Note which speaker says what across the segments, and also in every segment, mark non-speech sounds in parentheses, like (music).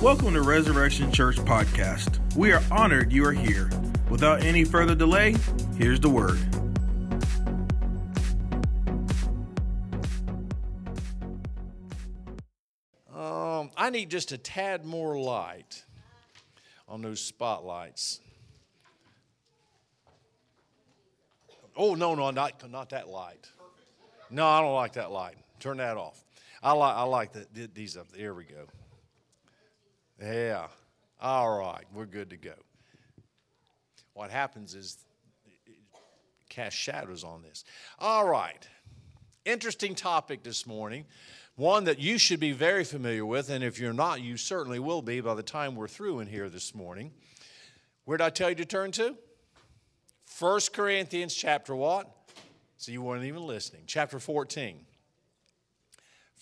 Speaker 1: Welcome to Resurrection Church Podcast. We are honored you are here. Without any further delay, here's the word.
Speaker 2: Um, I need just a tad more light on those spotlights. Oh no, no, not not that light. No, I don't like that light. Turn that off. I like I like the, these up. There we go. Yeah. All right, we're good to go. What happens is it casts shadows on this. All right. Interesting topic this morning. One that you should be very familiar with, and if you're not, you certainly will be by the time we're through in here this morning. Where did I tell you to turn to? 1 Corinthians chapter what? So you weren't even listening. Chapter 14.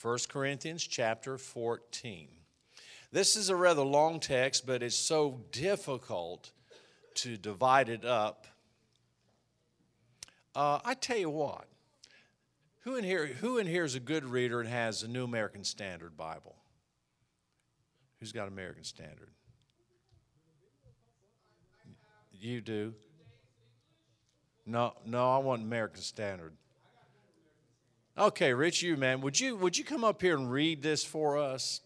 Speaker 2: 1 Corinthians chapter 14. This is a rather long text, but it's so difficult to divide it up. Uh, I tell you what, who in here who in here is a good reader and has a New American Standard Bible? Who's got American Standard? You do. No, no, I want American Standard. Okay, Rich, you man, would you would you come up here and read this for us?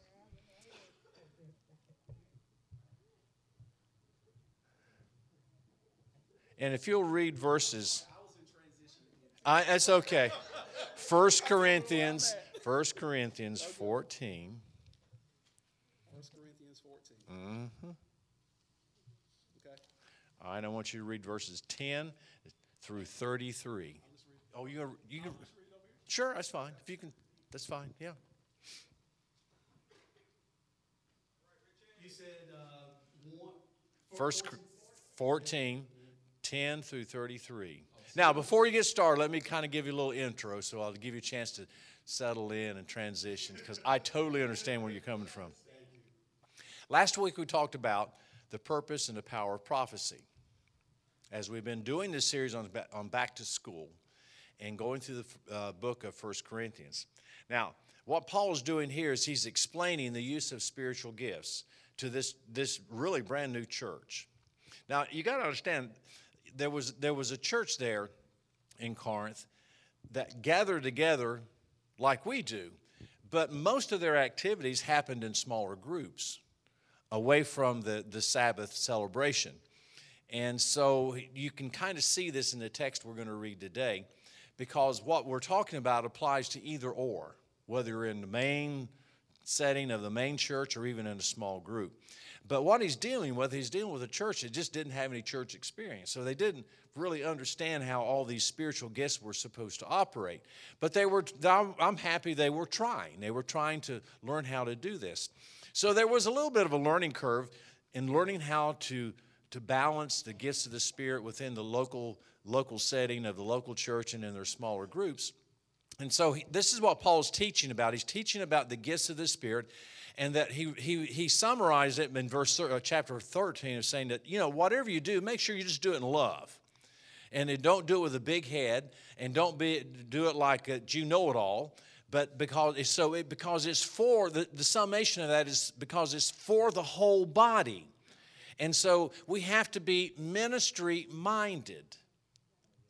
Speaker 2: And if you'll read verses, I, that's okay. First Corinthians, First Corinthians 14.
Speaker 3: First Corinthians 14.
Speaker 2: Mm-hmm.
Speaker 3: Okay.
Speaker 2: All right, I want you to read verses 10 through 33. Oh, you you can, sure, that's fine. If you can, that's fine. Yeah.
Speaker 3: You said uh, one.
Speaker 2: First Cor- 14, 10 through 33. Now, before you get started, let me kind of give you a little intro so I'll give you a chance to settle in and transition because I totally understand where you're coming from. Last week we talked about the purpose and the power of prophecy. As we've been doing this series on, on back to school and going through the uh, book of First Corinthians. Now, what Paul is doing here is he's explaining the use of spiritual gifts to this, this really brand new church. Now, you got to understand, there was, there was a church there in Corinth that gathered together like we do, but most of their activities happened in smaller groups away from the, the Sabbath celebration. And so you can kind of see this in the text we're going to read today because what we're talking about applies to either or, whether you're in the main setting of the main church or even in a small group. But what he's dealing with, he's dealing with a church that just didn't have any church experience. So they didn't really understand how all these spiritual gifts were supposed to operate. But they were, I'm happy they were trying. They were trying to learn how to do this. So there was a little bit of a learning curve in learning how to, to balance the gifts of the Spirit within the local, local setting of the local church and in their smaller groups. And so he, this is what Paul's teaching about. He's teaching about the gifts of the Spirit, and that he, he, he summarized it in verse uh, chapter 13 of saying that, you know, whatever you do, make sure you just do it in love. And don't do it with a big head, and don't be, do it like a, you know it all, but because it's so it, because it's for the, the summation of that is because it's for the whole body. And so we have to be ministry minded.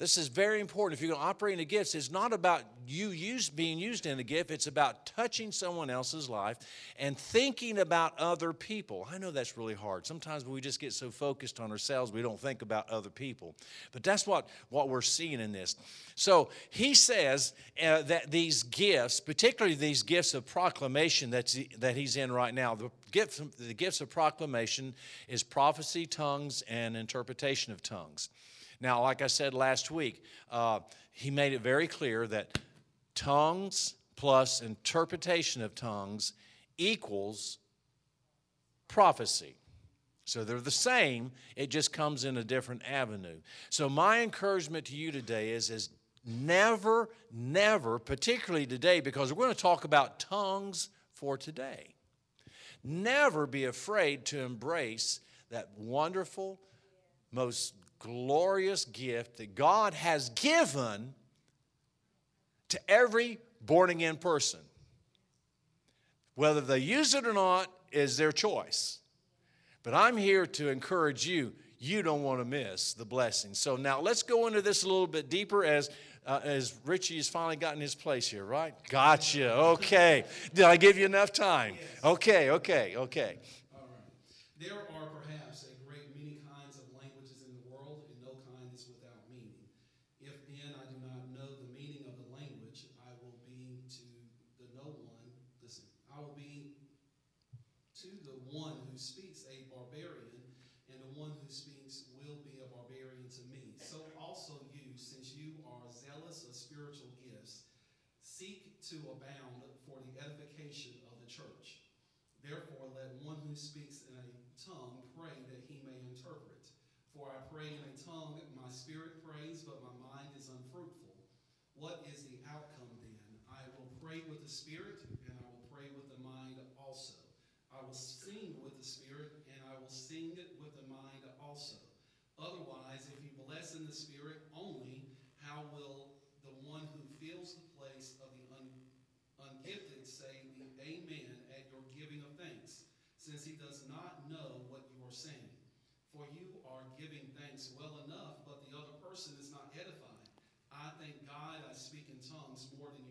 Speaker 2: This is very important. If you're going to operate in the gifts, it's not about you use, being used in a gift, it's about touching someone else's life and thinking about other people. I know that's really hard. Sometimes we just get so focused on ourselves, we don't think about other people. But that's what, what we're seeing in this. So he says uh, that these gifts, particularly these gifts of proclamation that's, that he's in right now, the, gift, the gifts of proclamation is prophecy, tongues, and interpretation of tongues. Now, like I said last week, uh, he made it very clear that tongues plus interpretation of tongues equals prophecy. So they're the same, it just comes in a different avenue. So my encouragement to you today is, is never, never, particularly today, because we're going to talk about tongues for today. Never be afraid to embrace that wonderful, most glorious gift that God has given to every born again person. Whether they use it or not is their choice. But I'm here to encourage you. You don't want to miss the blessing. So now let's go into this a little bit deeper as uh, as Richie has finally gotten his place here, right? Gotcha. Okay. Did I give you enough time? Okay, okay, okay.
Speaker 3: All right. There are perhaps a great many kinds of languages in the world, and no kind is without meaning. If then I do not know the meaning of the language, I will be to the no one. Listen, I will be to the one who speaks a barbarian, and the one who speaks will be a barbarian to me. So also you, since you are zealous of spiritual gifts, seek to abound for the edification of the church. Therefore, let one who speaks in a tongue pray that he may interpret. For I pray in a tongue, my spirit prays, but my mind is unfruitful. What is the outcome then? I will pray with the spirit, and I will pray with the mind also. I will sing with the spirit, and I will sing it with the mind also. Otherwise, if you bless in the spirit only, how will the one who fills the place of the un- ungifted say the amen at your giving of thanks, since he does not know what you are saying? For you are giving thanks well enough, but the other person is not edified. I thank God I speak in tongues more than you.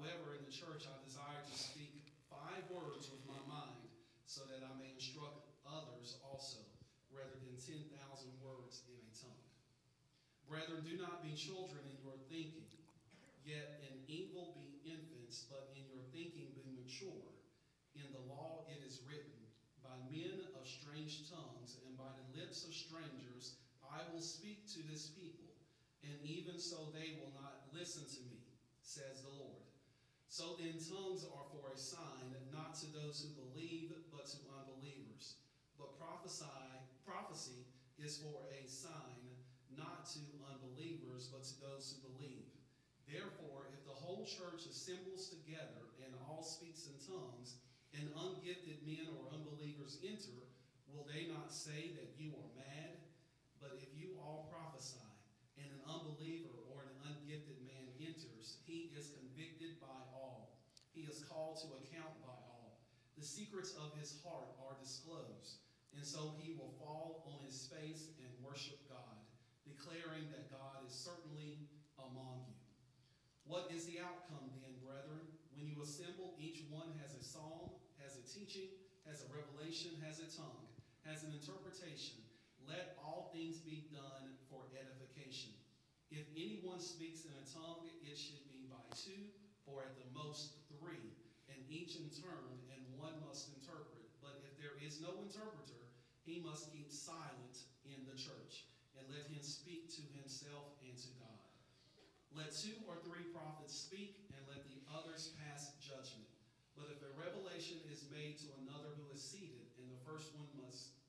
Speaker 3: However, in the church I desire to speak five words with my mind, so that I may instruct others also, rather than 10,000 words in a tongue. Brethren, do not be children in your thinking, yet in evil be infants, but in your thinking be mature. In the law it is written, By men of strange tongues and by the lips of strangers I will speak to this people, and even so they will not listen to me, says the Lord. So then tongues are for a sign, not to those who believe, but to unbelievers. But prophesy, prophecy is for a sign, not to unbelievers, but to those who believe. Therefore, if the whole church assembles together and all speaks in tongues, and ungifted men or unbelievers enter, will they not say that you are mad? But if you all prophesy, and an unbeliever or an ungifted man enters, he is convicted by all. He is called to account by all. The secrets of his heart are disclosed, and so he will fall on his face and worship God, declaring that God is certainly among you. What is the outcome then, brethren? When you assemble, each one has a psalm, has a teaching, has a revelation, has a tongue, has an interpretation. Let all things be done for edification. If anyone speaks in a tongue, it should be by two, or at the most and one must interpret. But if there is no interpreter, he must keep silent in the church, and let him speak to himself and to God. Let two or three prophets speak, and let the others pass judgment. But if a revelation is made to another who is seated, and the first one must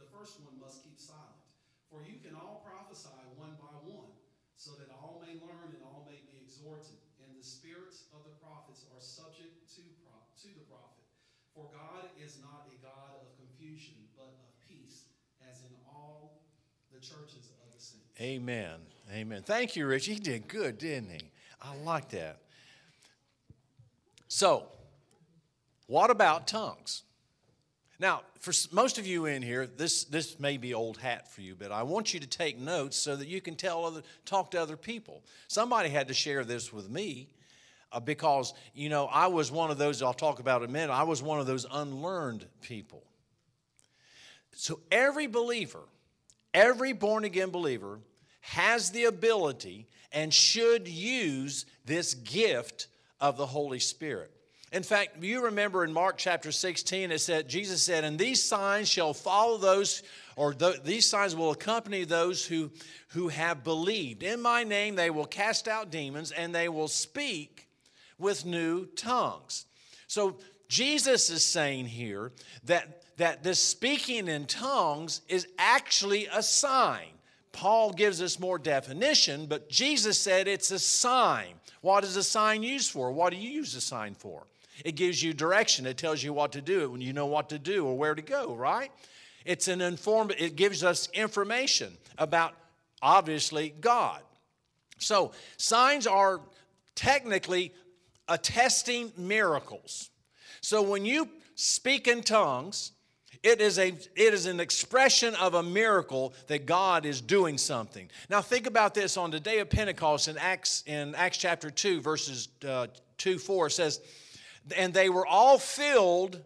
Speaker 3: the first one must keep silent. For you can all prophesy one by one, so that all may learn and all may be exhorted. And the spirits of the prophets are subject the prophet. For God is not a God of confusion, but of peace, as in all the churches of the saints.
Speaker 2: Amen. Amen. Thank you, Rich. He did good, didn't he? I like that. So, what about tongues? Now, for most of you in here, this, this may be old hat for you, but I want you to take notes so that you can tell other, talk to other people. Somebody had to share this with me uh, because, you know, I was one of those, I'll talk about in a minute, I was one of those unlearned people. So every believer, every born again believer has the ability and should use this gift of the Holy Spirit. In fact, you remember in Mark chapter 16, it said, Jesus said, And these signs shall follow those, or th- these signs will accompany those who, who have believed. In my name they will cast out demons, and they will speak with new tongues. So Jesus is saying here that, that this speaking in tongues is actually a sign. Paul gives us more definition, but Jesus said it's a sign. What is a sign used for? What do you use a sign for? It gives you direction. It tells you what to do when you know what to do or where to go, right? It's an inform it gives us information about obviously God. So, signs are technically attesting miracles. So when you speak in tongues, it is, a, it is an expression of a miracle that God is doing something. Now, think about this on the day of Pentecost in Acts, in Acts chapter 2, verses uh, 2 4, says, And they were all filled,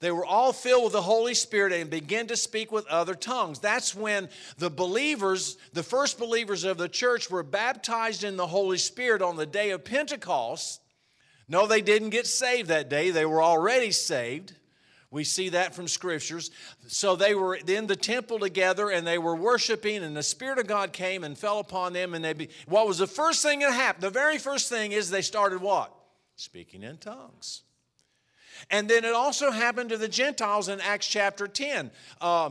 Speaker 2: they were all filled with the Holy Spirit and began to speak with other tongues. That's when the believers, the first believers of the church, were baptized in the Holy Spirit on the day of Pentecost. No, they didn't get saved that day, they were already saved. We see that from scriptures. So they were in the temple together and they were worshiping, and the Spirit of God came and fell upon them. And they be, what was the first thing that happened? The very first thing is they started what? Speaking in tongues. And then it also happened to the Gentiles in Acts chapter 10. Uh,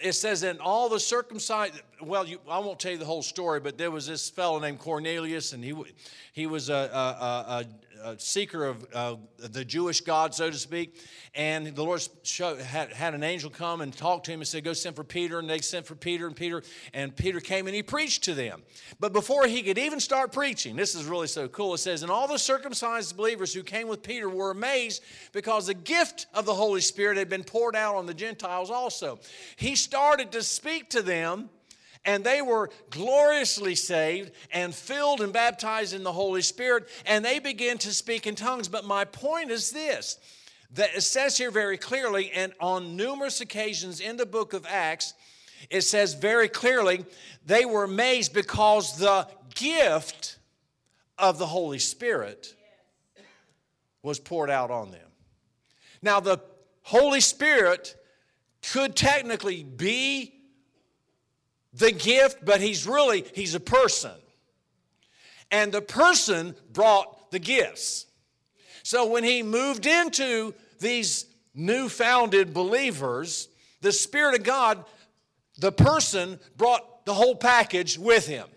Speaker 2: it says, in all the circumcised, well, you, I won't tell you the whole story, but there was this fellow named Cornelius, and he, he was a, a, a, seeker of uh, the Jewish God, so to speak. And the Lord showed, had, had an angel come and talk to him and said, Go send for Peter. And they sent for Peter and Peter. And Peter came and he preached to them. But before he could even start preaching, this is really so cool. It says, And all the circumcised believers who came with Peter were amazed because the gift of the Holy Spirit had been poured out on the Gentiles also. He started to speak to them and they were gloriously saved and filled and baptized in the Holy Spirit, and they began to speak in tongues. But my point is this that it says here very clearly, and on numerous occasions in the book of Acts, it says very clearly they were amazed because the gift of the Holy Spirit was poured out on them. Now, the Holy Spirit could technically be the gift, but he's really, he's a person. And the person brought the gifts. So when he moved into these new founded believers, the Spirit of God, the person brought the whole package with him.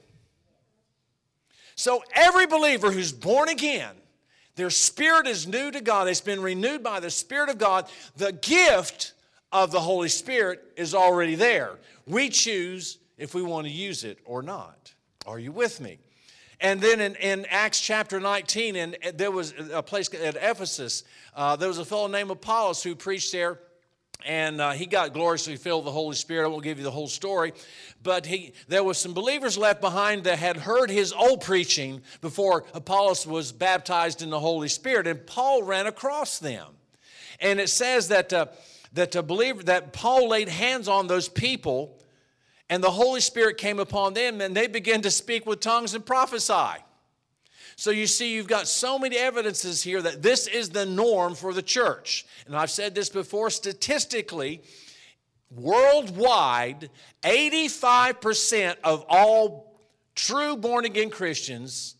Speaker 2: So every believer who's born again, their spirit is new to God. It's been renewed by the Spirit of God. The gift of the Holy Spirit is already there. We choose if we want to use it or not. Are you with me? And then in, in Acts chapter 19, and there was a place at Ephesus, uh, there was a fellow named Apollos who preached there and uh, he got gloriously filled with the Holy Spirit. I won't give you the whole story, but he, there was some believers left behind that had heard his old preaching before Apollos was baptized in the Holy Spirit, and Paul ran across them. And it says that uh, that a believer that Paul laid hands on those people and the Holy Spirit came upon them, and they began to speak with tongues and prophesy. So you see, you've got so many evidences here that this is the norm for the church. And I've said this before statistically, worldwide, 85% of all true born again Christians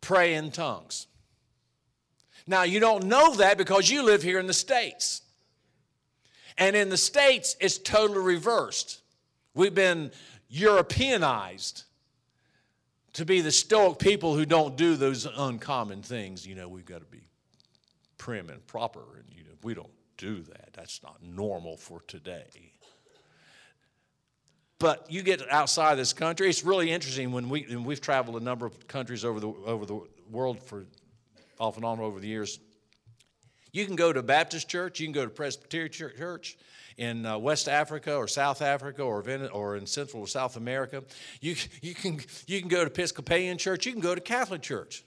Speaker 2: pray in tongues. Now, you don't know that because you live here in the States. And in the States, it's totally reversed. We've been Europeanized to be the stoic people who don't do those uncommon things. You know, we've got to be prim and proper, and you know, we don't do that. That's not normal for today. But you get outside this country, it's really interesting when we and we've traveled a number of countries over the over the world for off and on over the years. You can go to Baptist church, you can go to Presbyterian church, in uh, West Africa or South Africa or, or in Central or South America. You, you, can, you can go to Episcopalian church, you can go to Catholic church.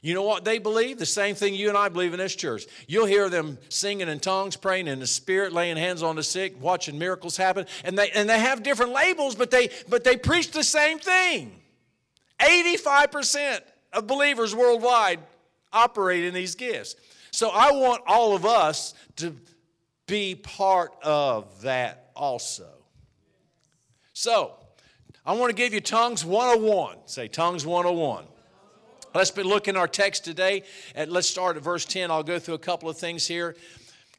Speaker 2: You know what they believe? The same thing you and I believe in this church. You'll hear them singing in tongues, praying in the spirit, laying hands on the sick, watching miracles happen. And they, and they have different labels, but they, but they preach the same thing. 85% of believers worldwide operate in these gifts. So I want all of us to be part of that also. So, I want to give you Tongues 101. Say Tongues 101. Let's be looking our text today. And let's start at verse 10. I'll go through a couple of things here.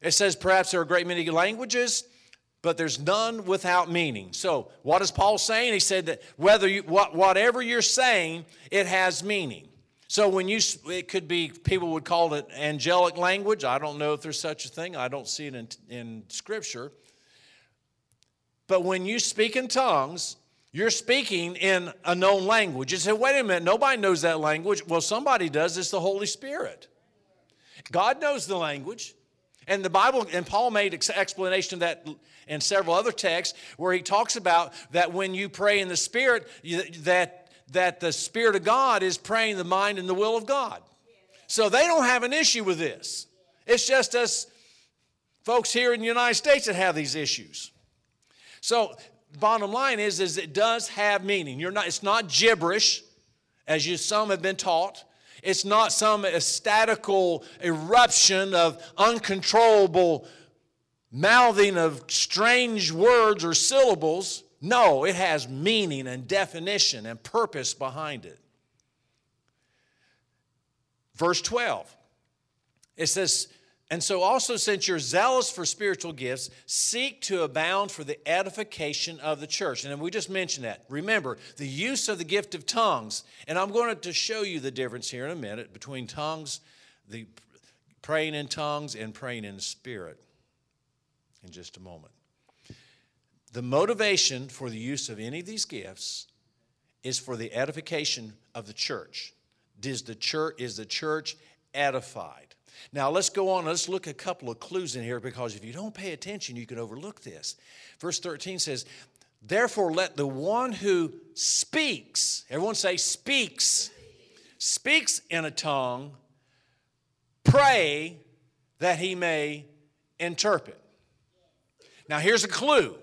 Speaker 2: It says, Perhaps there are a great many languages, but there's none without meaning. So, what is Paul saying? He said that whether you, whatever you're saying, it has meaning. So when you, it could be, people would call it angelic language. I don't know if there's such a thing. I don't see it in, in Scripture. But when you speak in tongues, you're speaking in a known language. You say, wait a minute, nobody knows that language. Well, somebody does. It's the Holy Spirit. God knows the language. And the Bible, and Paul made explanation of that in several other texts where he talks about that when you pray in the Spirit, that, that the Spirit of God is praying the mind and the will of God. So they don't have an issue with this. It's just us folks here in the United States that have these issues. So bottom line is, is it does have meaning. You're not, it's not gibberish, as you some have been taught. It's not some statical eruption of uncontrollable mouthing of strange words or syllables. No, it has meaning and definition and purpose behind it. Verse 12, it says, and so, also, since you're zealous for spiritual gifts, seek to abound for the edification of the church. And we just mentioned that. Remember, the use of the gift of tongues, and I'm going to show you the difference here in a minute between tongues, the praying in tongues, and praying in spirit in just a moment. The motivation for the use of any of these gifts is for the edification of the church. Is the church, is the church edified? Now let's go on. Let's look a couple of clues in here because if you don't pay attention, you can overlook this. Verse 13 says, Therefore, let the one who speaks, everyone say, speaks, speaks in a tongue, pray that he may interpret. Now, here's a clue.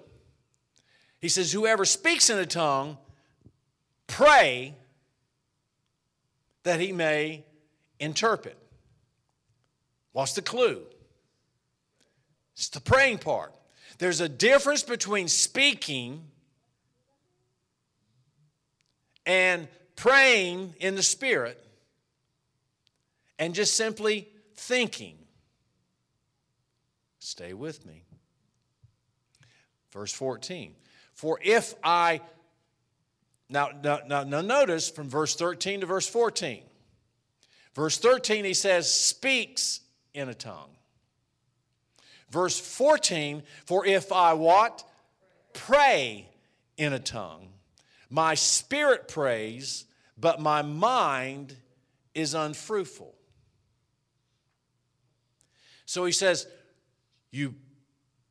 Speaker 2: He says, Whoever speaks in a tongue, pray that he may interpret. What's the clue? It's the praying part. There's a difference between speaking and praying in the Spirit and just simply thinking. Stay with me. Verse 14. For if I, now, now, now, now notice from verse 13 to verse 14. Verse 13, he says, speaks in a tongue. Verse 14, for if I what? Pray in a tongue. My spirit prays, but my mind is unfruitful. So he says, you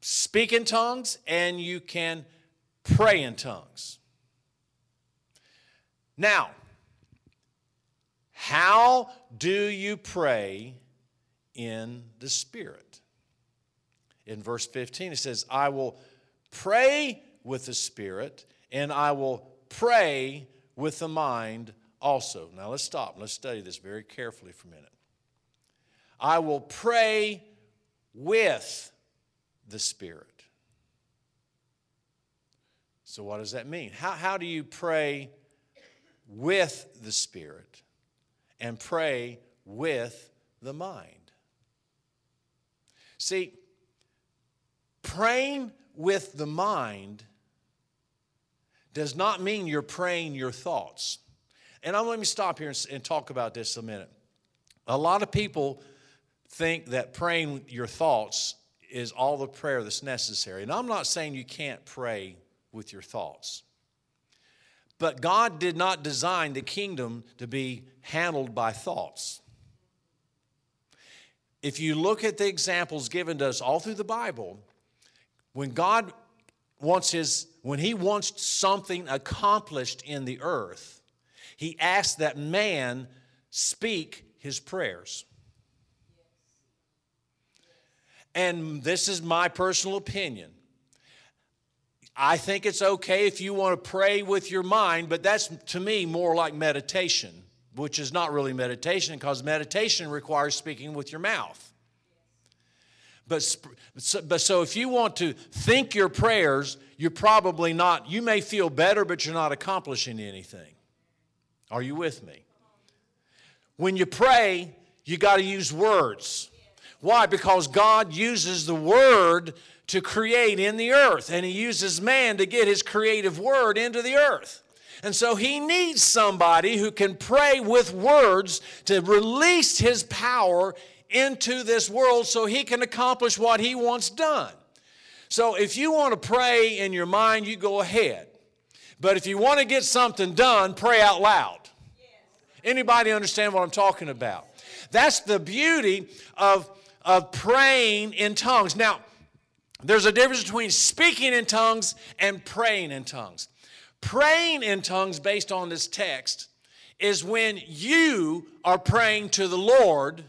Speaker 2: speak in tongues and you can pray in tongues. Now, how do you pray in the Spirit. In verse 15, it says, I will pray with the Spirit, and I will pray with the mind also. Now let's stop. and Let's study this very carefully for a minute. I will pray with the Spirit. So, what does that mean? How, how do you pray with the Spirit and pray with the mind? See, praying with the mind does not mean you're praying your thoughts. And I'm, let me stop here and, and talk about this a minute. A lot of people think that praying your thoughts is all the prayer that's necessary. And I'm not saying you can't pray with your thoughts. But God did not design the kingdom to be handled by thoughts if you look at the examples given to us all through the Bible, when God wants his, when he wants something accomplished in the earth, he asks that man speak his prayers. And this is my personal opinion. I think it's okay if you want to pray with your mind, but that's to me more like meditation which is not really meditation because meditation requires speaking with your mouth. But, but so if you want to think your prayers, you're probably not, you may feel better, but you're not accomplishing anything. Are you with me? When you pray, you got to use words. Why? Because God uses the word to create in the earth, and He uses man to get His creative word into the earth. And so he needs somebody who can pray with words to release his power into this world so he can accomplish what he wants done. So if you want to pray in your mind, you go ahead. But if you want to get something done, pray out loud. Anybody understand what I'm talking about? That's the beauty of, of praying in tongues. Now, there's a difference between speaking in tongues and praying in tongues. Praying in tongues, based on this text, is when you are praying to the Lord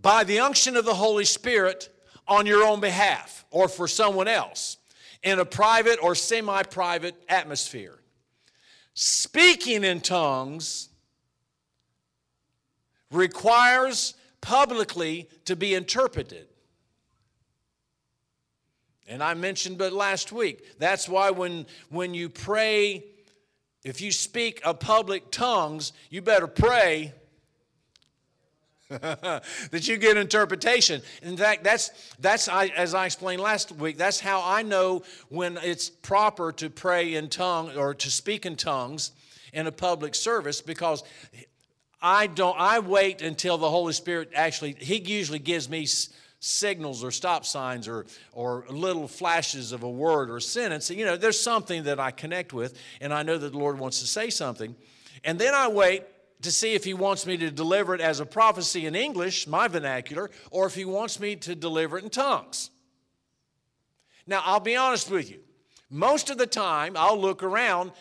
Speaker 2: by the unction of the Holy Spirit on your own behalf or for someone else in a private or semi private atmosphere. Speaking in tongues requires publicly to be interpreted. And I mentioned but last week, that's why when, when you pray, if you speak a public tongues, you better pray (laughs) that you get interpretation. In fact, that's, that's I, as I explained last week, that's how I know when it's proper to pray in tongues or to speak in tongues in a public service because I don't, I wait until the Holy Spirit actually, He usually gives me signals or stop signs or, or little flashes of a word or a sentence. You know, there's something that I connect with, and I know that the Lord wants to say something. And then I wait to see if he wants me to deliver it as a prophecy in English, my vernacular, or if he wants me to deliver it in tongues. Now, I'll be honest with you. Most of the time, I'll look around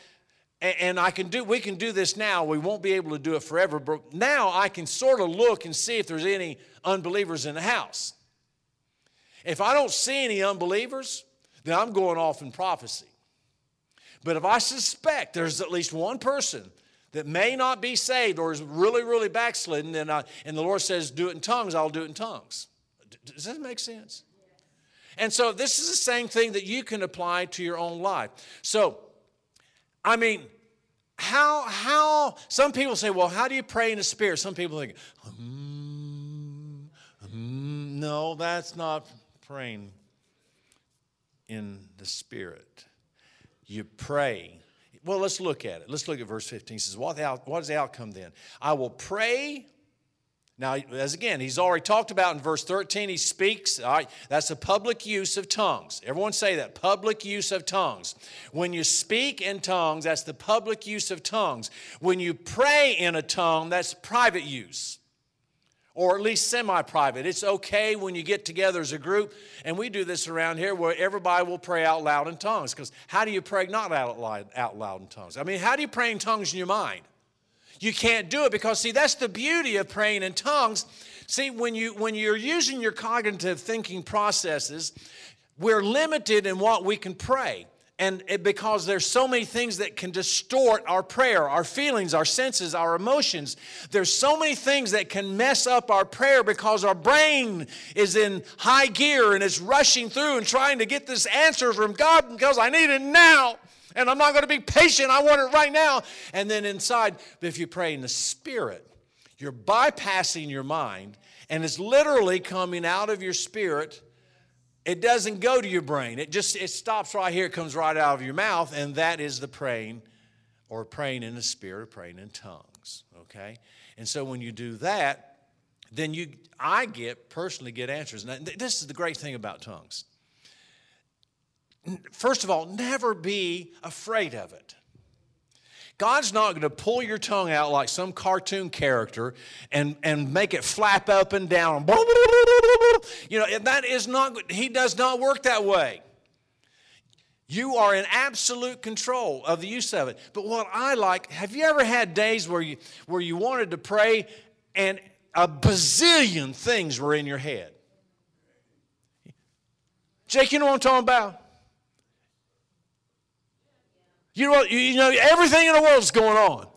Speaker 2: and I can do we can do this now. We won't be able to do it forever, but now I can sort of look and see if there's any unbelievers in the house. If I don't see any unbelievers, then I'm going off in prophecy. But if I suspect there's at least one person that may not be saved or is really, really backslidden, then I, and the Lord says, do it in tongues, I'll do it in tongues. Does that make sense? And so this is the same thing that you can apply to your own life. So, I mean, how, how, some people say, well, how do you pray in the Spirit? Some people think, mm, mm, no, that's not praying in the Spirit. You pray well, let's look at it. Let's look at verse 15. He says, what, what is the outcome then? I will pray. Now, as again, he's already talked about in verse 13, he speaks. All right, that's a public use of tongues. Everyone say that public use of tongues. When you speak in tongues, that's the public use of tongues. When you pray in a tongue, that's private use or at least semi private. It's okay when you get together as a group, and we do this around here where everybody will pray out loud in tongues. Because how do you pray not out loud, out loud in tongues? I mean, how do you pray in tongues in your mind? You can't do it because, see, that's the beauty of praying in tongues. See, when, you, when you're using your cognitive thinking processes, we're limited in what we can pray. And it, because there's so many things that can distort our prayer, our feelings, our senses, our emotions. There's so many things that can mess up our prayer because our brain is in high gear and it's rushing through and trying to get this answer from God because I need it now. And I'm not going to be patient. I want it right now. And then inside, if you pray in the Spirit, you're bypassing your mind and it's literally coming out of your spirit it doesn't go to your brain. It just it stops right here, it comes right out of your mouth, and that is the praying or praying in the spirit or praying in tongues. Okay? And so when you do that, then you I get personally get answers. And this is the great thing about tongues. First of all, never be afraid of it. God's not going to pull your tongue out like some cartoon character and, and make it flap up and down. You know, that is not, He does not work that way. You are in absolute control of the use of it. But what I like, have you ever had days where you, where you wanted to pray and a bazillion things were in your head? Jake, you know what I'm talking about? You know, you know everything in the world is going on.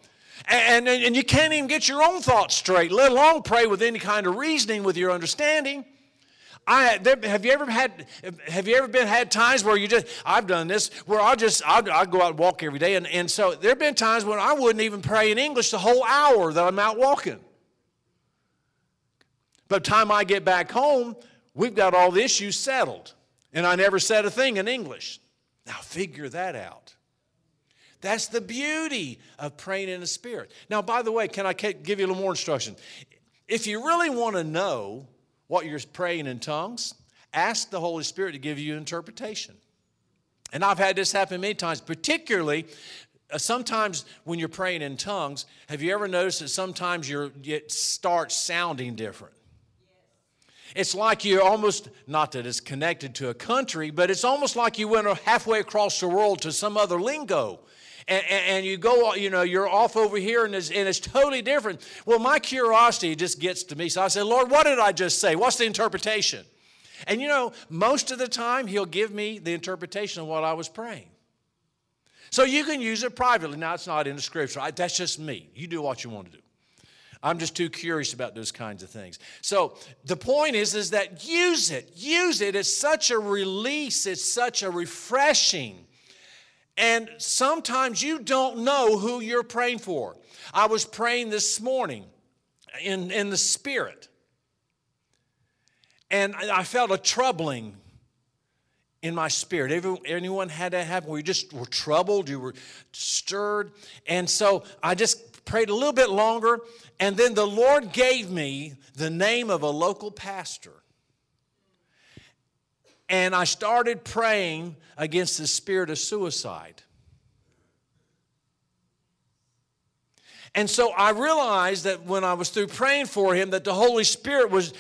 Speaker 2: And, and, and you can't even get your own thoughts straight, let alone pray with any kind of reasoning with your understanding. I, there, have you ever had have you ever been had times where you just I've done this where I'll just I'll, I'll go out and walk every day and, and so there have been times when I wouldn't even pray in English the whole hour that I'm out walking. By the time I get back home, we've got all the issues settled. And I never said a thing in English. Now figure that out. That's the beauty of praying in the Spirit. Now, by the way, can I give you a little more instruction? If you really want to know what you're praying in tongues, ask the Holy Spirit to give you interpretation. And I've had this happen many times, particularly uh, sometimes when you're praying in tongues, have you ever noticed that sometimes you it starts sounding different? It's like you're almost, not that it's connected to a country, but it's almost like you went halfway across the world to some other lingo. And, and, you go, you know, you're off over here and it's, and it's totally different. Well, my curiosity just gets to me. So I say, Lord, what did I just say? What's the interpretation? And you know, most of the time, He'll give me the interpretation of what I was praying. So you can use it privately. Now, it's not in the scripture. I, that's just me. You do what you want to do. I'm just too curious about those kinds of things. So the point is, is that use it. Use it. It's such a release. It's such a refreshing. And sometimes you don't know who you're praying for. I was praying this morning in, in the spirit. And I felt a troubling in my spirit. Everyone, anyone had that happen you just were troubled, you were stirred. And so I just prayed a little bit longer, and then the Lord gave me the name of a local pastor. And I started praying against the spirit of suicide. And so I realized that when I was through praying for him, that the Holy Spirit was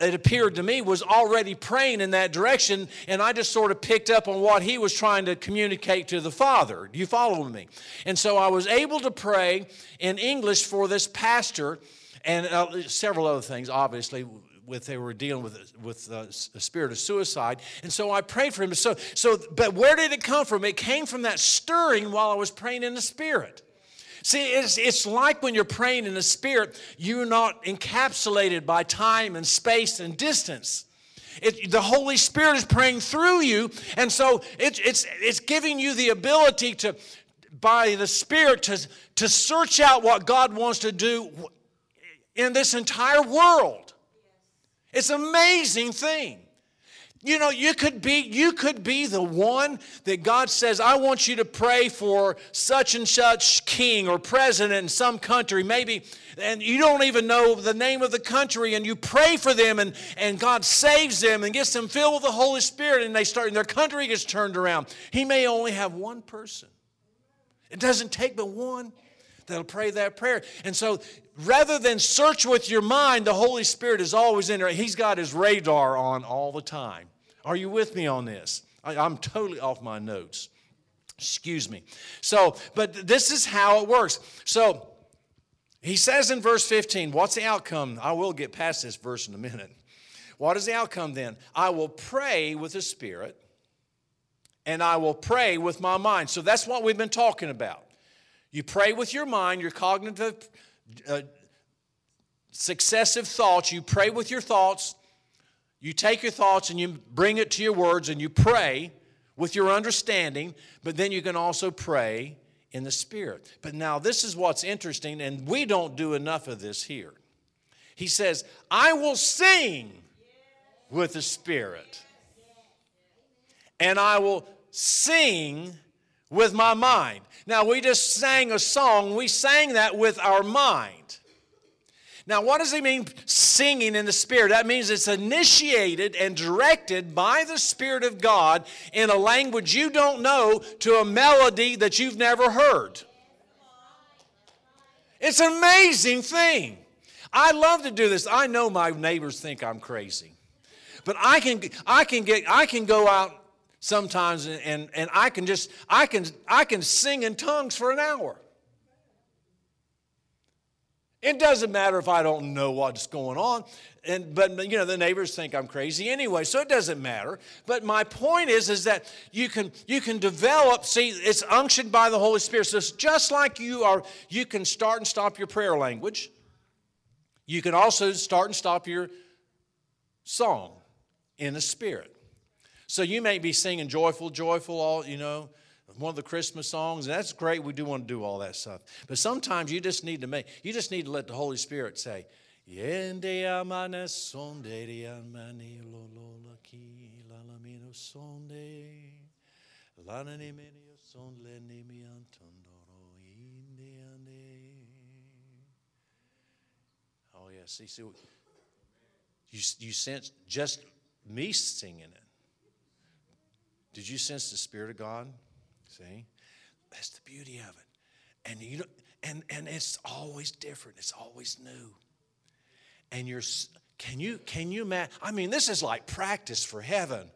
Speaker 2: it appeared to me, was already praying in that direction, and I just sort of picked up on what he was trying to communicate to the Father. Do you follow me? And so I was able to pray in English for this pastor and uh, several other things, obviously. With they were dealing with with a spirit of suicide, and so I prayed for him. So so, but where did it come from? It came from that stirring while I was praying in the spirit. See, it's, it's like when you're praying in the Spirit, you're not encapsulated by time and space and distance. It, the Holy Spirit is praying through you, and so it, it's, it's giving you the ability to, by the Spirit, to, to search out what God wants to do in this entire world. It's an amazing thing. You know, you could be you could be the one that God says, "I want you to pray for such and such king or president in some country, maybe, and you don't even know the name of the country, and you pray for them, and, and God saves them and gets them filled with the Holy Spirit, and they start, and their country gets turned around. He may only have one person. It doesn't take but one that'll pray that prayer. And so rather than search with your mind, the Holy Spirit is always in there. He's got his radar on all the time. Are you with me on this? I, I'm totally off my notes. Excuse me. So, but this is how it works. So, he says in verse 15, what's the outcome? I will get past this verse in a minute. What is the outcome then? I will pray with the Spirit and I will pray with my mind. So that's what we've been talking about. You pray with your mind, your cognitive, uh, successive thoughts. You pray with your thoughts. You take your thoughts and you bring it to your words and you pray with your understanding, but then you can also pray in the Spirit. But now, this is what's interesting, and we don't do enough of this here. He says, I will sing with the Spirit, and I will sing with my mind. Now, we just sang a song, we sang that with our mind. Now, what does he mean singing in the Spirit? That means it's initiated and directed by the Spirit of God in a language you don't know to a melody that you've never heard. It's an amazing thing. I love to do this. I know my neighbors think I'm crazy. But I can I can get I can go out sometimes and, and, I can just I can I can sing in tongues for an hour. It doesn't matter if I don't know what's going on. And, but you know the neighbors think I'm crazy anyway, so it doesn't matter. But my point is, is that you can you can develop. See, it's unctioned by the Holy Spirit. So it's just like you are. You can start and stop your prayer language. You can also start and stop your song in the Spirit. So you may be singing joyful, joyful, all you know, one of the Christmas songs, and that's great. We do want to do all that stuff. But sometimes you just need to make, you just need to let the Holy Spirit say. Oh yeah, see, see, you you sense just me singing it. Did you sense the Spirit of God? See? That's the beauty of it. And you and and it's always different. It's always new. And you're can you can you imagine? I mean, this is like practice for heaven.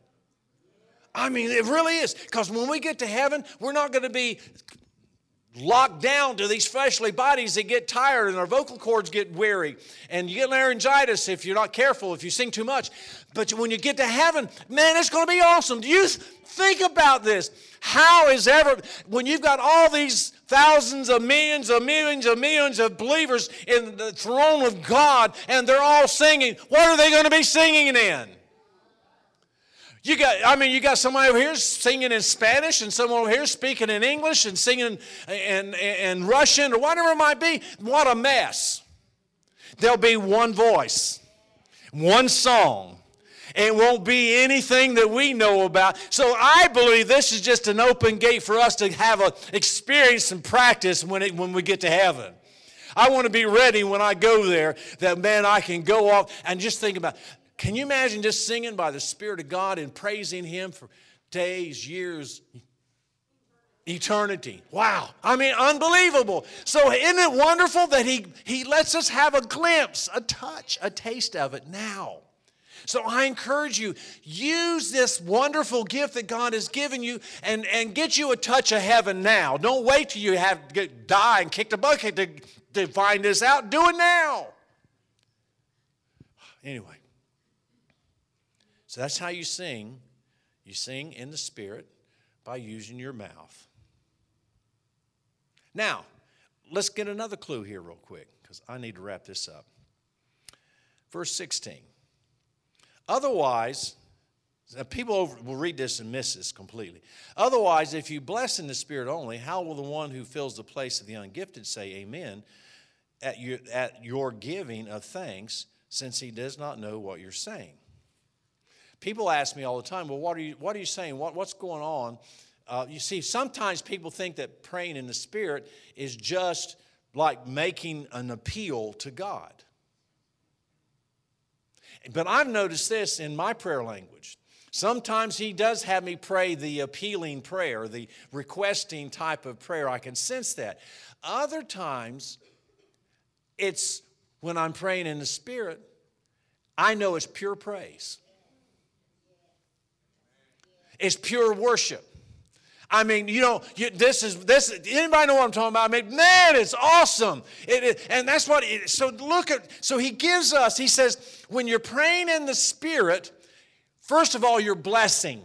Speaker 2: I mean, it really is. Because when we get to heaven, we're not going to be locked down to these fleshly bodies that get tired and our vocal cords get weary. And you get laryngitis if you're not careful if you sing too much. But when you get to heaven man it's going to be awesome. Do you think about this? How is ever when you've got all these thousands of millions of millions of millions of believers in the throne of god and they're all singing what are they going to be singing in you got, I mean, you got somebody over here singing in Spanish and someone over here speaking in English and singing in, in, in Russian or whatever it might be. What a mess. There'll be one voice, one song. It won't be anything that we know about. So I believe this is just an open gate for us to have a experience and practice when, it, when we get to heaven. I want to be ready when I go there that, man, I can go off and just think about can you imagine just singing by the Spirit of God and praising Him for days, years, eternity? Wow. I mean, unbelievable. So, isn't it wonderful that He, he lets us have a glimpse, a touch, a taste of it now? So I encourage you, use this wonderful gift that God has given you and, and get you a touch of heaven now. Don't wait till you have get, die and kick the bucket to, to find this out. Do it now. Anyway, so that's how you sing. You sing in the Spirit by using your mouth. Now, let's get another clue here, real quick, because I need to wrap this up. Verse 16. Otherwise, people will read this and miss this completely. Otherwise, if you bless in the Spirit only, how will the one who fills the place of the ungifted say amen at your, at your giving of thanks, since he does not know what you're saying? People ask me all the time, well, what are you, what are you saying? What, what's going on? Uh, you see, sometimes people think that praying in the Spirit is just like making an appeal to God. But I've noticed this in my prayer language. Sometimes He does have me pray the appealing prayer, the requesting type of prayer. I can sense that. Other times, it's when I'm praying in the Spirit, I know it's pure praise is pure worship. I mean, you know, you, this is this. Anybody know what I'm talking about? I mean, man, it's awesome. It, it, and that's what. It, so look at. So he gives us. He says, when you're praying in the Spirit, first of all, you're blessing.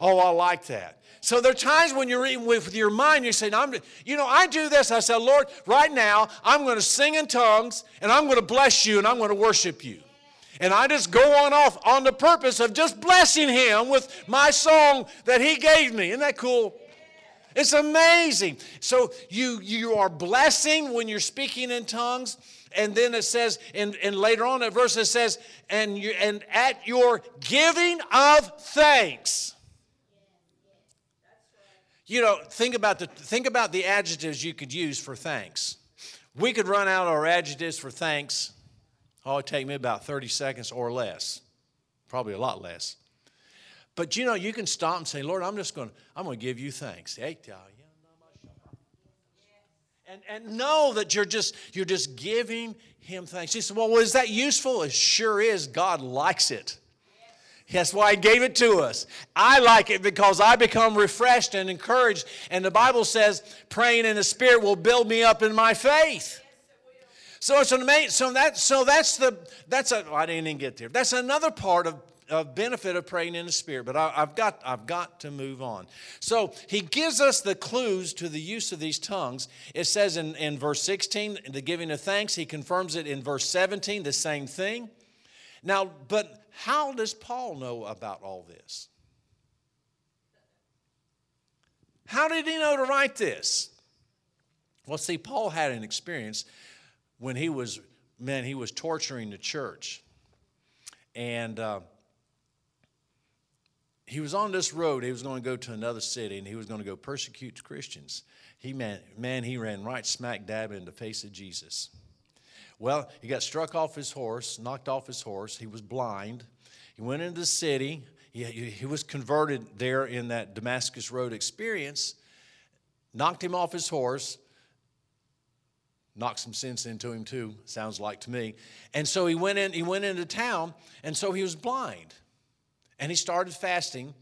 Speaker 2: Oh, I like that. So there are times when you're eating with your mind, you say, I'm, you know, I do this. I said, Lord, right now, I'm going to sing in tongues, and I'm going to bless you, and I'm going to worship you. And I just go on off on the purpose of just blessing him with my song that he gave me. Isn't that cool? It's amazing. So you you are blessing when you're speaking in tongues. And then it says, and, and later on that verse it says, and you and at your giving of thanks. You know, think about the think about the adjectives you could use for thanks. We could run out our adjectives for thanks Oh, it take me about 30 seconds or less, probably a lot less. But you know, you can stop and say, Lord, I'm just going to, I'm going to give you thanks. And, and know that you're just, you're just giving him thanks. He said, well, is that useful? It sure is. God likes it. That's why He gave it to us. I like it because I become refreshed and encouraged. And the Bible says praying in the Spirit will build me up in my faith. So it's amazing. So that so that's the that's a. I didn't even get there. That's another part of of benefit of praying in the spirit but I, have got i've got to move on so he gives us the clues to the use of these tongues it says in, in verse 16 the giving of thanks he confirms it in verse 17 the same thing now but how does paul know about all this how did he know to write this well see paul had an experience when he was, man, he was torturing the church. And uh, he was on this road. He was going to go to another city and he was going to go persecute Christians. He, man, man, he ran right smack dab in the face of Jesus. Well, he got struck off his horse, knocked off his horse. He was blind. He went into the city. He, he was converted there in that Damascus Road experience. knocked him off his horse, knocked some sense into him too, sounds like to me. And so he went in, he went into town, and so he was blind. And he started fasting.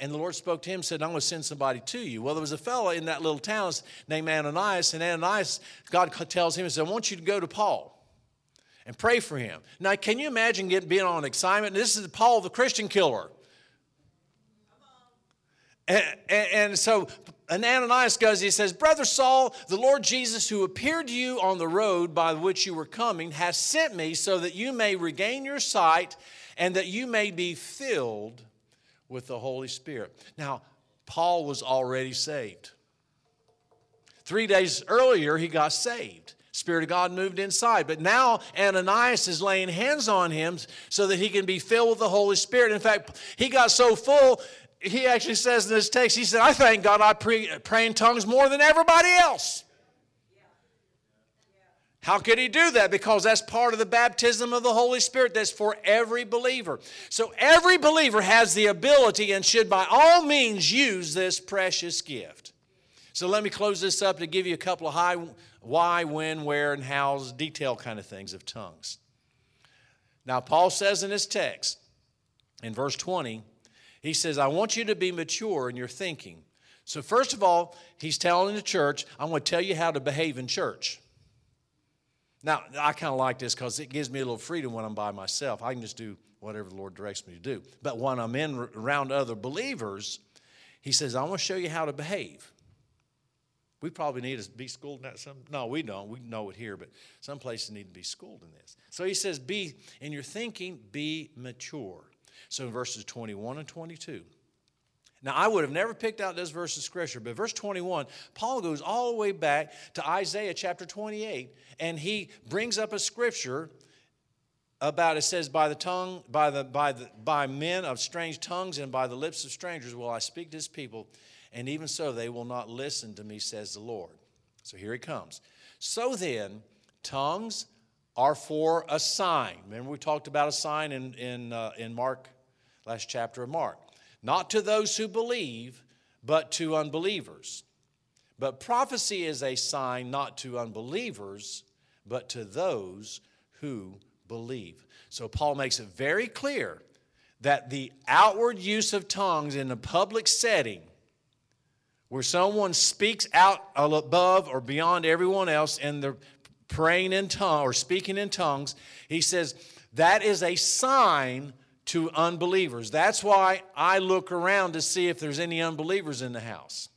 Speaker 2: And the Lord spoke to him and said, I'm going to send somebody to you. Well, there was a fellow in that little town named Ananias, and Ananias, God tells him, He said, I want you to go to Paul and pray for him. Now, can you imagine getting, being on excitement? This is Paul, the Christian killer. And, and, and, so Ananias goes, he says, Brother Saul, the Lord Jesus, who appeared to you on the road by which you were coming, has sent me so that you may regain your sight and that you may be filled with the Holy Spirit. Now, Paul was already saved. Three days earlier, he got saved. Spirit of God moved inside. But now Ananias is laying hands on him so that he can be filled with the Holy Spirit. In fact, he got so full, he actually says in this text, he said, I thank God I pray, in tongues more than everybody else. How could he do that? Because that's part of the baptism of the Holy Spirit that's for every believer. So every believer has the ability and should by all means use this precious gift. So let me close this up to give you a couple of high, why, when, where, and how's, detail kind of things of tongues. Now, Paul says in his text, in verse 20, he says, I want you to be mature in your thinking. So, first of all, he's telling the church, I'm going to tell you how to behave in church. Now, I kind of like this because it gives me a little freedom when I'm by myself. I can just do whatever the Lord directs me to do. But when I'm in around other believers, he says, I want to show you how to behave. We probably need to be schooled in that. Some, no, we don't. We know it here, but some places need to be schooled in this. So he says, be in your thinking, be mature. So in verses 21 and 22. Now, I would have never picked out this verse of scripture, but verse 21, Paul goes all the way back to Isaiah chapter 28, and he brings up a scripture about it says by the tongue by the by the by men of strange tongues and by the lips of strangers will I speak to this people and even so they will not listen to me says the Lord. So here he comes. So then tongues are for a sign. Remember we talked about a sign in in uh, in Mark last chapter of Mark not to those who believe, but to unbelievers. But prophecy is a sign not to unbelievers, but to those who believe. So Paul makes it very clear that the outward use of tongues in a public setting, where someone speaks out above or beyond everyone else and they're praying in tongues or speaking in tongues, he says that is a sign to unbelievers. That's why I look around to see if there's any unbelievers in the house.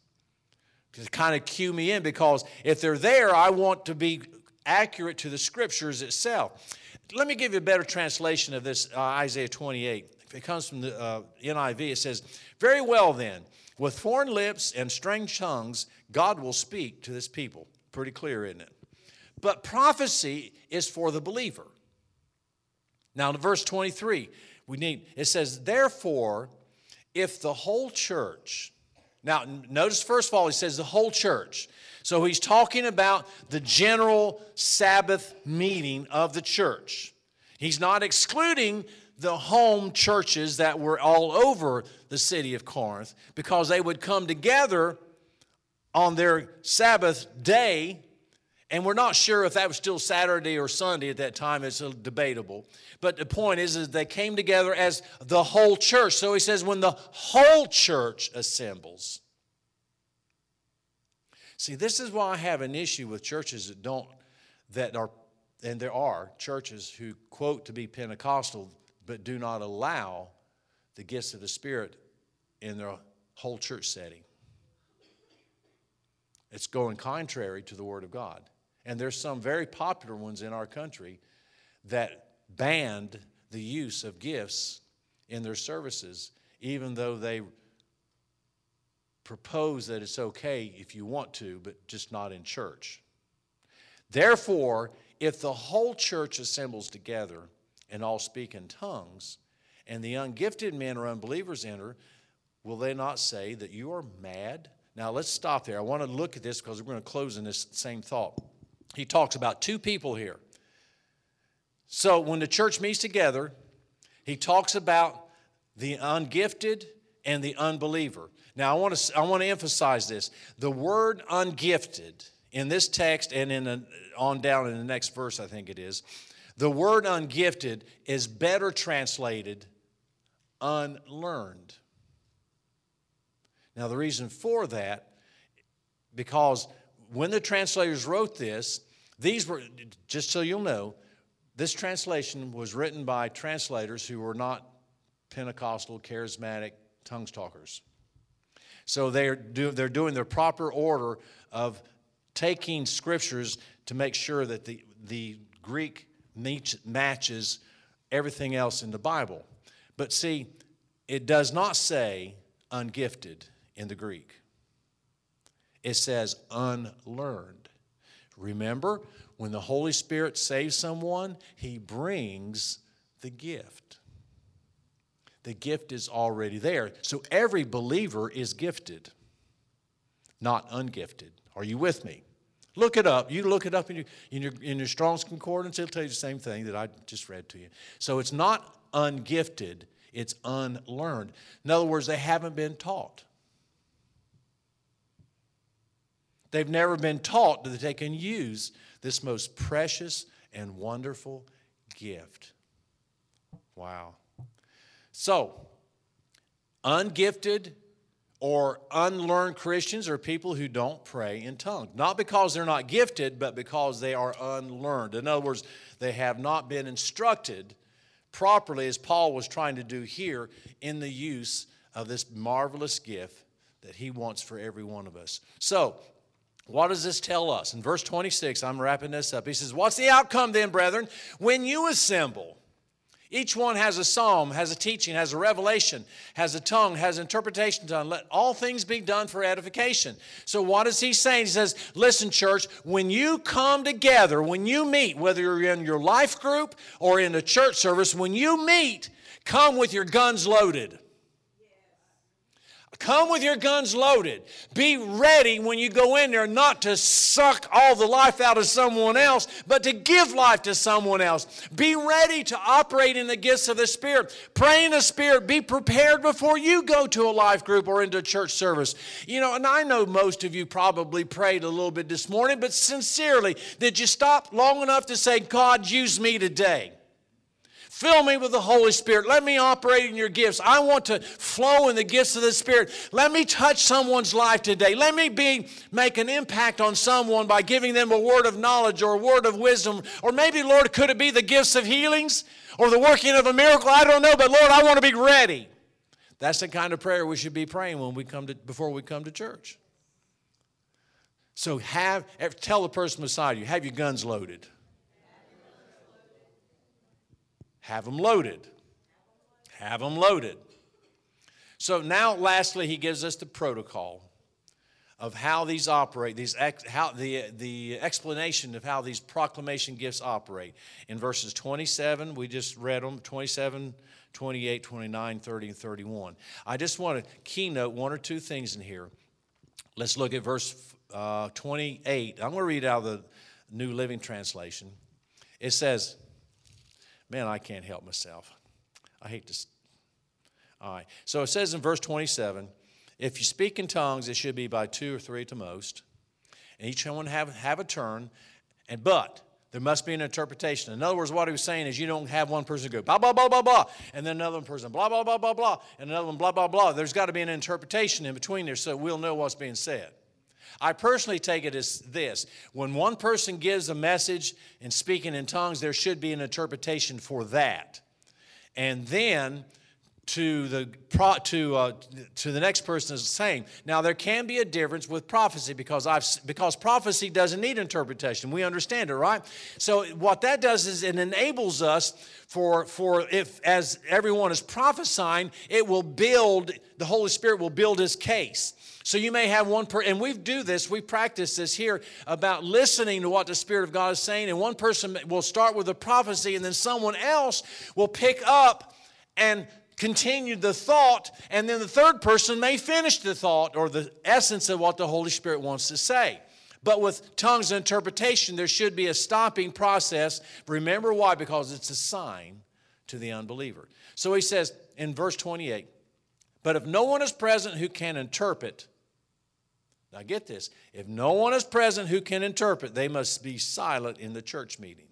Speaker 2: To kind of cue me in because if they're there, I want to be accurate to the scriptures itself. Let me give you a better translation of this uh, Isaiah 28. It comes from the uh, NIV. It says, Very well then, with foreign lips and strange tongues, God will speak to this people. Pretty clear, isn't it? But prophecy is for the believer. Now, in verse 23, we need, it says, therefore, if the whole church, now notice first of all, he says the whole church. So he's talking about the general Sabbath meeting of the church. He's not excluding the home churches that were all over the city of Corinth because they would come together on their Sabbath day and we're not sure if that was still Saturday or Sunday at that time. It's debatable. But the point is, is they came together as the whole church. So he says, when the whole church assembles. See, this is why I have an issue with churches that don't, that are, and there are churches who quote to be Pentecostal, but do not allow the gifts of the Spirit in their whole church setting. It's going contrary to the Word of God. And there's some very popular ones in our country that banned the use of gifts in their services, even though they propose that it's okay if you want to, but just not in church. Therefore, if the whole church assembles together and all speak in tongues, and the ungifted men or unbelievers enter, will they not say that you are mad? Now let's stop there. I want to look at this because we're going to close in this same thought he talks about two people here. So when the church meets together, he talks about the ungifted and the unbeliever. Now, I want to, I want to emphasize this. The word ungifted in this text and in a, on down in the next verse, I think it is, the word ungifted is better translated unlearned. Now, the reason for that, because when the translators wrote this, these were, just so you'll know, this translation was written by translators who were not Pentecostal, charismatic tongues talkers. So they're, do, they're doing the proper order of taking scriptures to make sure that the, the Greek matches everything else in the Bible. But see, it does not say ungifted in the Greek, it says unlearned. Remember, when the Holy Spirit saves someone, he brings the gift. The gift is already there. So every believer is gifted, not ungifted. Are you with me? Look it up. You look it up in your, in your, in your Strong's Concordance, it'll tell you the same thing that I just read to you. So it's not ungifted, it's unlearned. In other words, they haven't been taught. They've never been taught that they can use this most precious and wonderful gift. Wow. So, ungifted or unlearned Christians are people who don't pray in tongues. Not because they're not gifted, but because they are unlearned. In other words, they have not been instructed properly, as Paul was trying to do here, in the use of this marvelous gift that he wants for every one of us. So, what does this tell us? In verse 26, I'm wrapping this up. He says, What's the outcome then, brethren? When you assemble, each one has a psalm, has a teaching, has a revelation, has a tongue, has interpretation done. Let all things be done for edification. So, what is he saying? He says, Listen, church, when you come together, when you meet, whether you're in your life group or in a church service, when you meet, come with your guns loaded. Come with your guns loaded. Be ready when you go in there not to suck all the life out of someone else, but to give life to someone else. Be ready to operate in the gifts of the Spirit. Pray in the Spirit. Be prepared before you go to a life group or into a church service. You know, and I know most of you probably prayed a little bit this morning, but sincerely, did you stop long enough to say, God, use me today? Fill me with the Holy Spirit. Let me operate in your gifts. I want to flow in the gifts of the Spirit. Let me touch someone's life today. Let me be make an impact on someone by giving them a word of knowledge or a word of wisdom. Or maybe, Lord, could it be the gifts of healings or the working of a miracle? I don't know, but Lord, I want to be ready. That's the kind of prayer we should be praying when we come to before we come to church. So have tell the person beside you, have your guns loaded. Have them loaded. Have them loaded. So now, lastly, he gives us the protocol of how these operate, these how the, the explanation of how these proclamation gifts operate. In verses 27, we just read them 27, 28, 29, 30, and 31. I just want to keynote one or two things in here. Let's look at verse uh, 28. I'm going to read out of the New Living Translation. It says, Man, I can't help myself. I hate to. All right. So it says in verse 27 if you speak in tongues, it should be by two or three to most. And each one have, have a turn. And but there must be an interpretation. In other words, what he was saying is you don't have one person go blah, blah, blah, blah, blah, and then another person blah, blah, blah, blah, blah, and another one blah, blah, blah. There's got to be an interpretation in between there so we'll know what's being said. I personally take it as this when one person gives a message and speaking in tongues, there should be an interpretation for that. And then to the to uh, to the next person is the same. Now there can be a difference with prophecy because I've because prophecy doesn't need interpretation. We understand it, right? So what that does is it enables us for for if as everyone is prophesying, it will build the Holy Spirit will build His case. So you may have one person, and we do this, we practice this here about listening to what the Spirit of God is saying. And one person will start with a prophecy, and then someone else will pick up and continue the thought, and then the third person may finish the thought or the essence of what the Holy Spirit wants to say. But with tongues and interpretation, there should be a stopping process. Remember why? Because it's a sign to the unbeliever. So he says in verse 28 But if no one is present who can interpret, now get this if no one is present who can interpret, they must be silent in the church meeting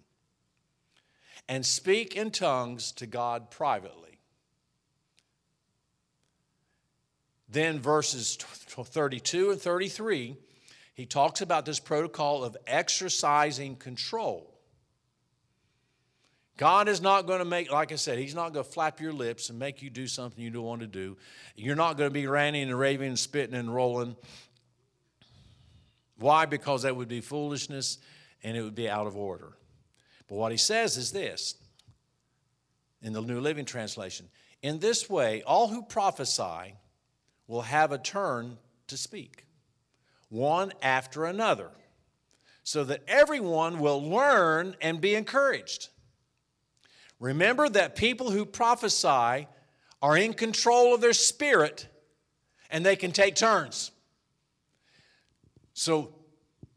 Speaker 2: and speak in tongues to God privately. Then, verses 32 and 33, he talks about this protocol of exercising control. God is not going to make, like I said, He's not going to flap your lips and make you do something you don't want to do. You're not going to be ranting and raving and spitting and rolling. Why? Because that would be foolishness and it would be out of order. But what He says is this in the New Living Translation In this way, all who prophesy will have a turn to speak, one after another, so that everyone will learn and be encouraged. Remember that people who prophesy are in control of their spirit and they can take turns. So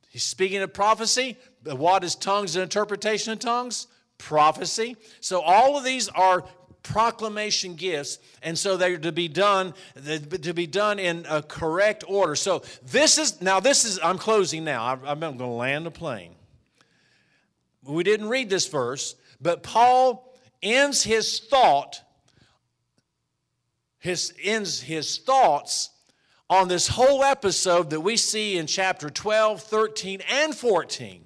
Speaker 2: he's speaking of prophecy. What is tongues and interpretation of tongues? Prophecy. So all of these are proclamation gifts and so they're to be done to be done in a correct order so this is now this is i'm closing now i'm going to land the plane we didn't read this verse but paul ends his thought, his, ends his thoughts on this whole episode that we see in chapter 12, 13, and 14.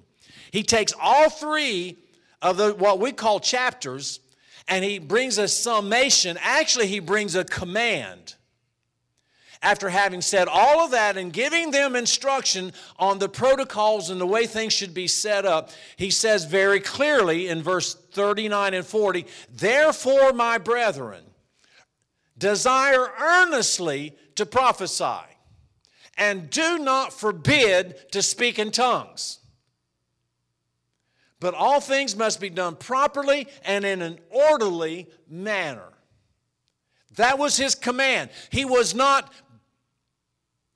Speaker 2: He takes all three of the what we call chapters and he brings a summation. Actually, he brings a command after having said all of that and giving them instruction on the protocols and the way things should be set up, he says very clearly in verse 39 and 40 Therefore, my brethren, desire earnestly to prophesy, and do not forbid to speak in tongues. But all things must be done properly and in an orderly manner. That was his command. He was not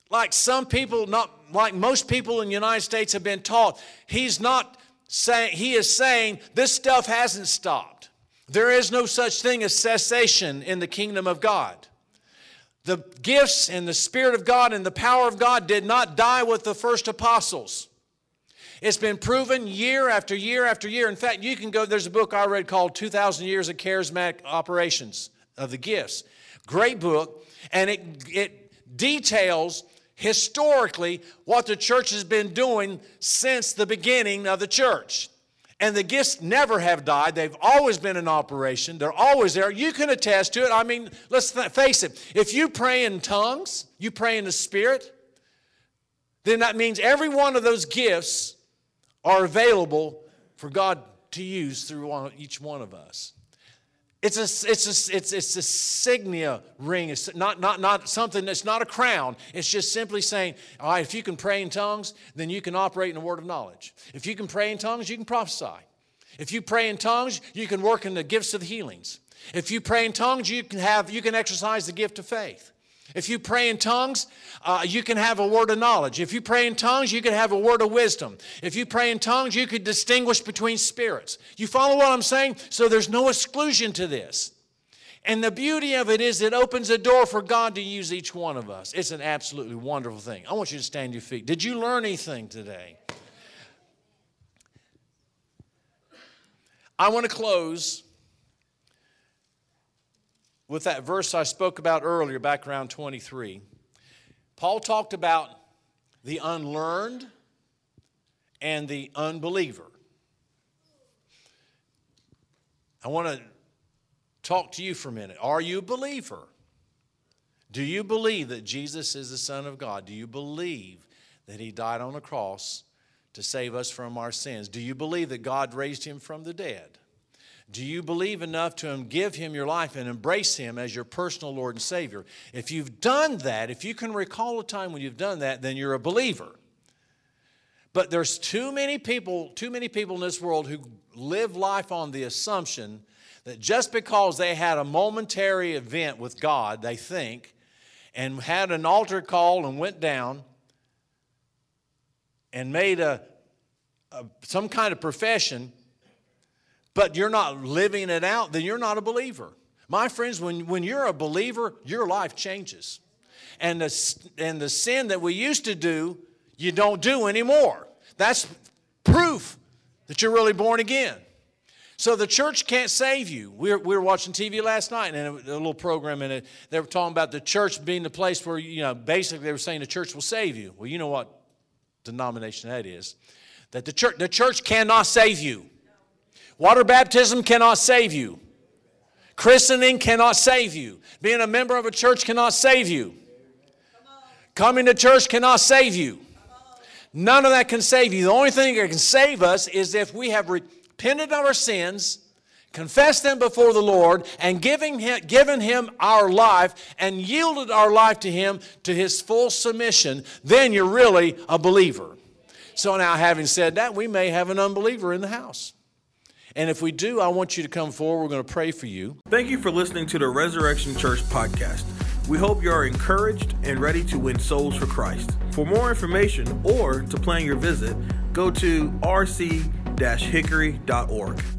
Speaker 2: like some people, not like most people in the United States have been taught. He's not saying, he is saying this stuff hasn't stopped. There is no such thing as cessation in the kingdom of God. The gifts and the Spirit of God and the power of God did not die with the first apostles. It's been proven year after year after year. In fact, you can go, there's a book I read called 2,000 Years of Charismatic Operations of the Gifts. Great book, and it, it details historically what the church has been doing since the beginning of the church. And the gifts never have died. They've always been in operation. They're always there. You can attest to it. I mean, let's th- face it. If you pray in tongues, you pray in the Spirit, then that means every one of those gifts are available for God to use through one, each one of us. It's a, it's a, it's, it's a signia ring. It's not, not, not something that's not a crown. It's just simply saying, all right, if you can pray in tongues, then you can operate in the word of knowledge. If you can pray in tongues, you can prophesy. If you pray in tongues, you can work in the gifts of the healings. If you pray in tongues, you can have you can exercise the gift of faith. If you pray in tongues, uh, you can have a word of knowledge. If you pray in tongues, you can have a word of wisdom. If you pray in tongues, you could distinguish between spirits. You follow what I'm saying? So there's no exclusion to this. And the beauty of it is it opens a door for God to use each one of us. It's an absolutely wonderful thing. I want you to stand your feet. Did you learn anything today? I want to close with that verse I spoke about earlier, back around 23. Paul talked about the unlearned and the unbeliever. I want to talk to you for a minute. Are you a believer? Do you believe that Jesus is the Son of God? Do you believe that He died on the cross to save us from our sins? Do you believe that God raised Him from the dead? Do you believe enough to give Him your life and embrace Him as your personal Lord and Savior? If you've done that, if you can recall a time when you've done that, then you're a believer. But there's too many people, too many people in this world who live life on the assumption that just because they had a momentary event with God, they think, and had an altar call and went down and made a, a some kind of profession but you're not living it out, then you're not a believer. My friends, when, when you're a believer, your life changes. And the, and the sin that we used to do, you don't do anymore. That's proof that you're really born again. So the church can't save you. We were, we were watching TV last night and a, a little program it. They were talking about the church being the place where, you know, basically they were saying the church will save you. Well, you know what denomination that is. That the church, the church cannot save you. Water baptism cannot save you. Christening cannot save you. Being a member of a church cannot save you. Coming to church cannot save you. None of that can save you. The only thing that can save us is if we have repented of our sins, confessed them before the Lord, and giving him, given Him our life and yielded our life to Him to His full submission, then you're really a believer. So, now having said that, we may have an unbeliever in the house. And if we do, I want you to come forward. We're going to pray for you.
Speaker 1: Thank you for listening to the Resurrection Church podcast. We hope you are encouraged and ready to win souls for Christ. For more information or to plan your visit, go to rc-hickory.org.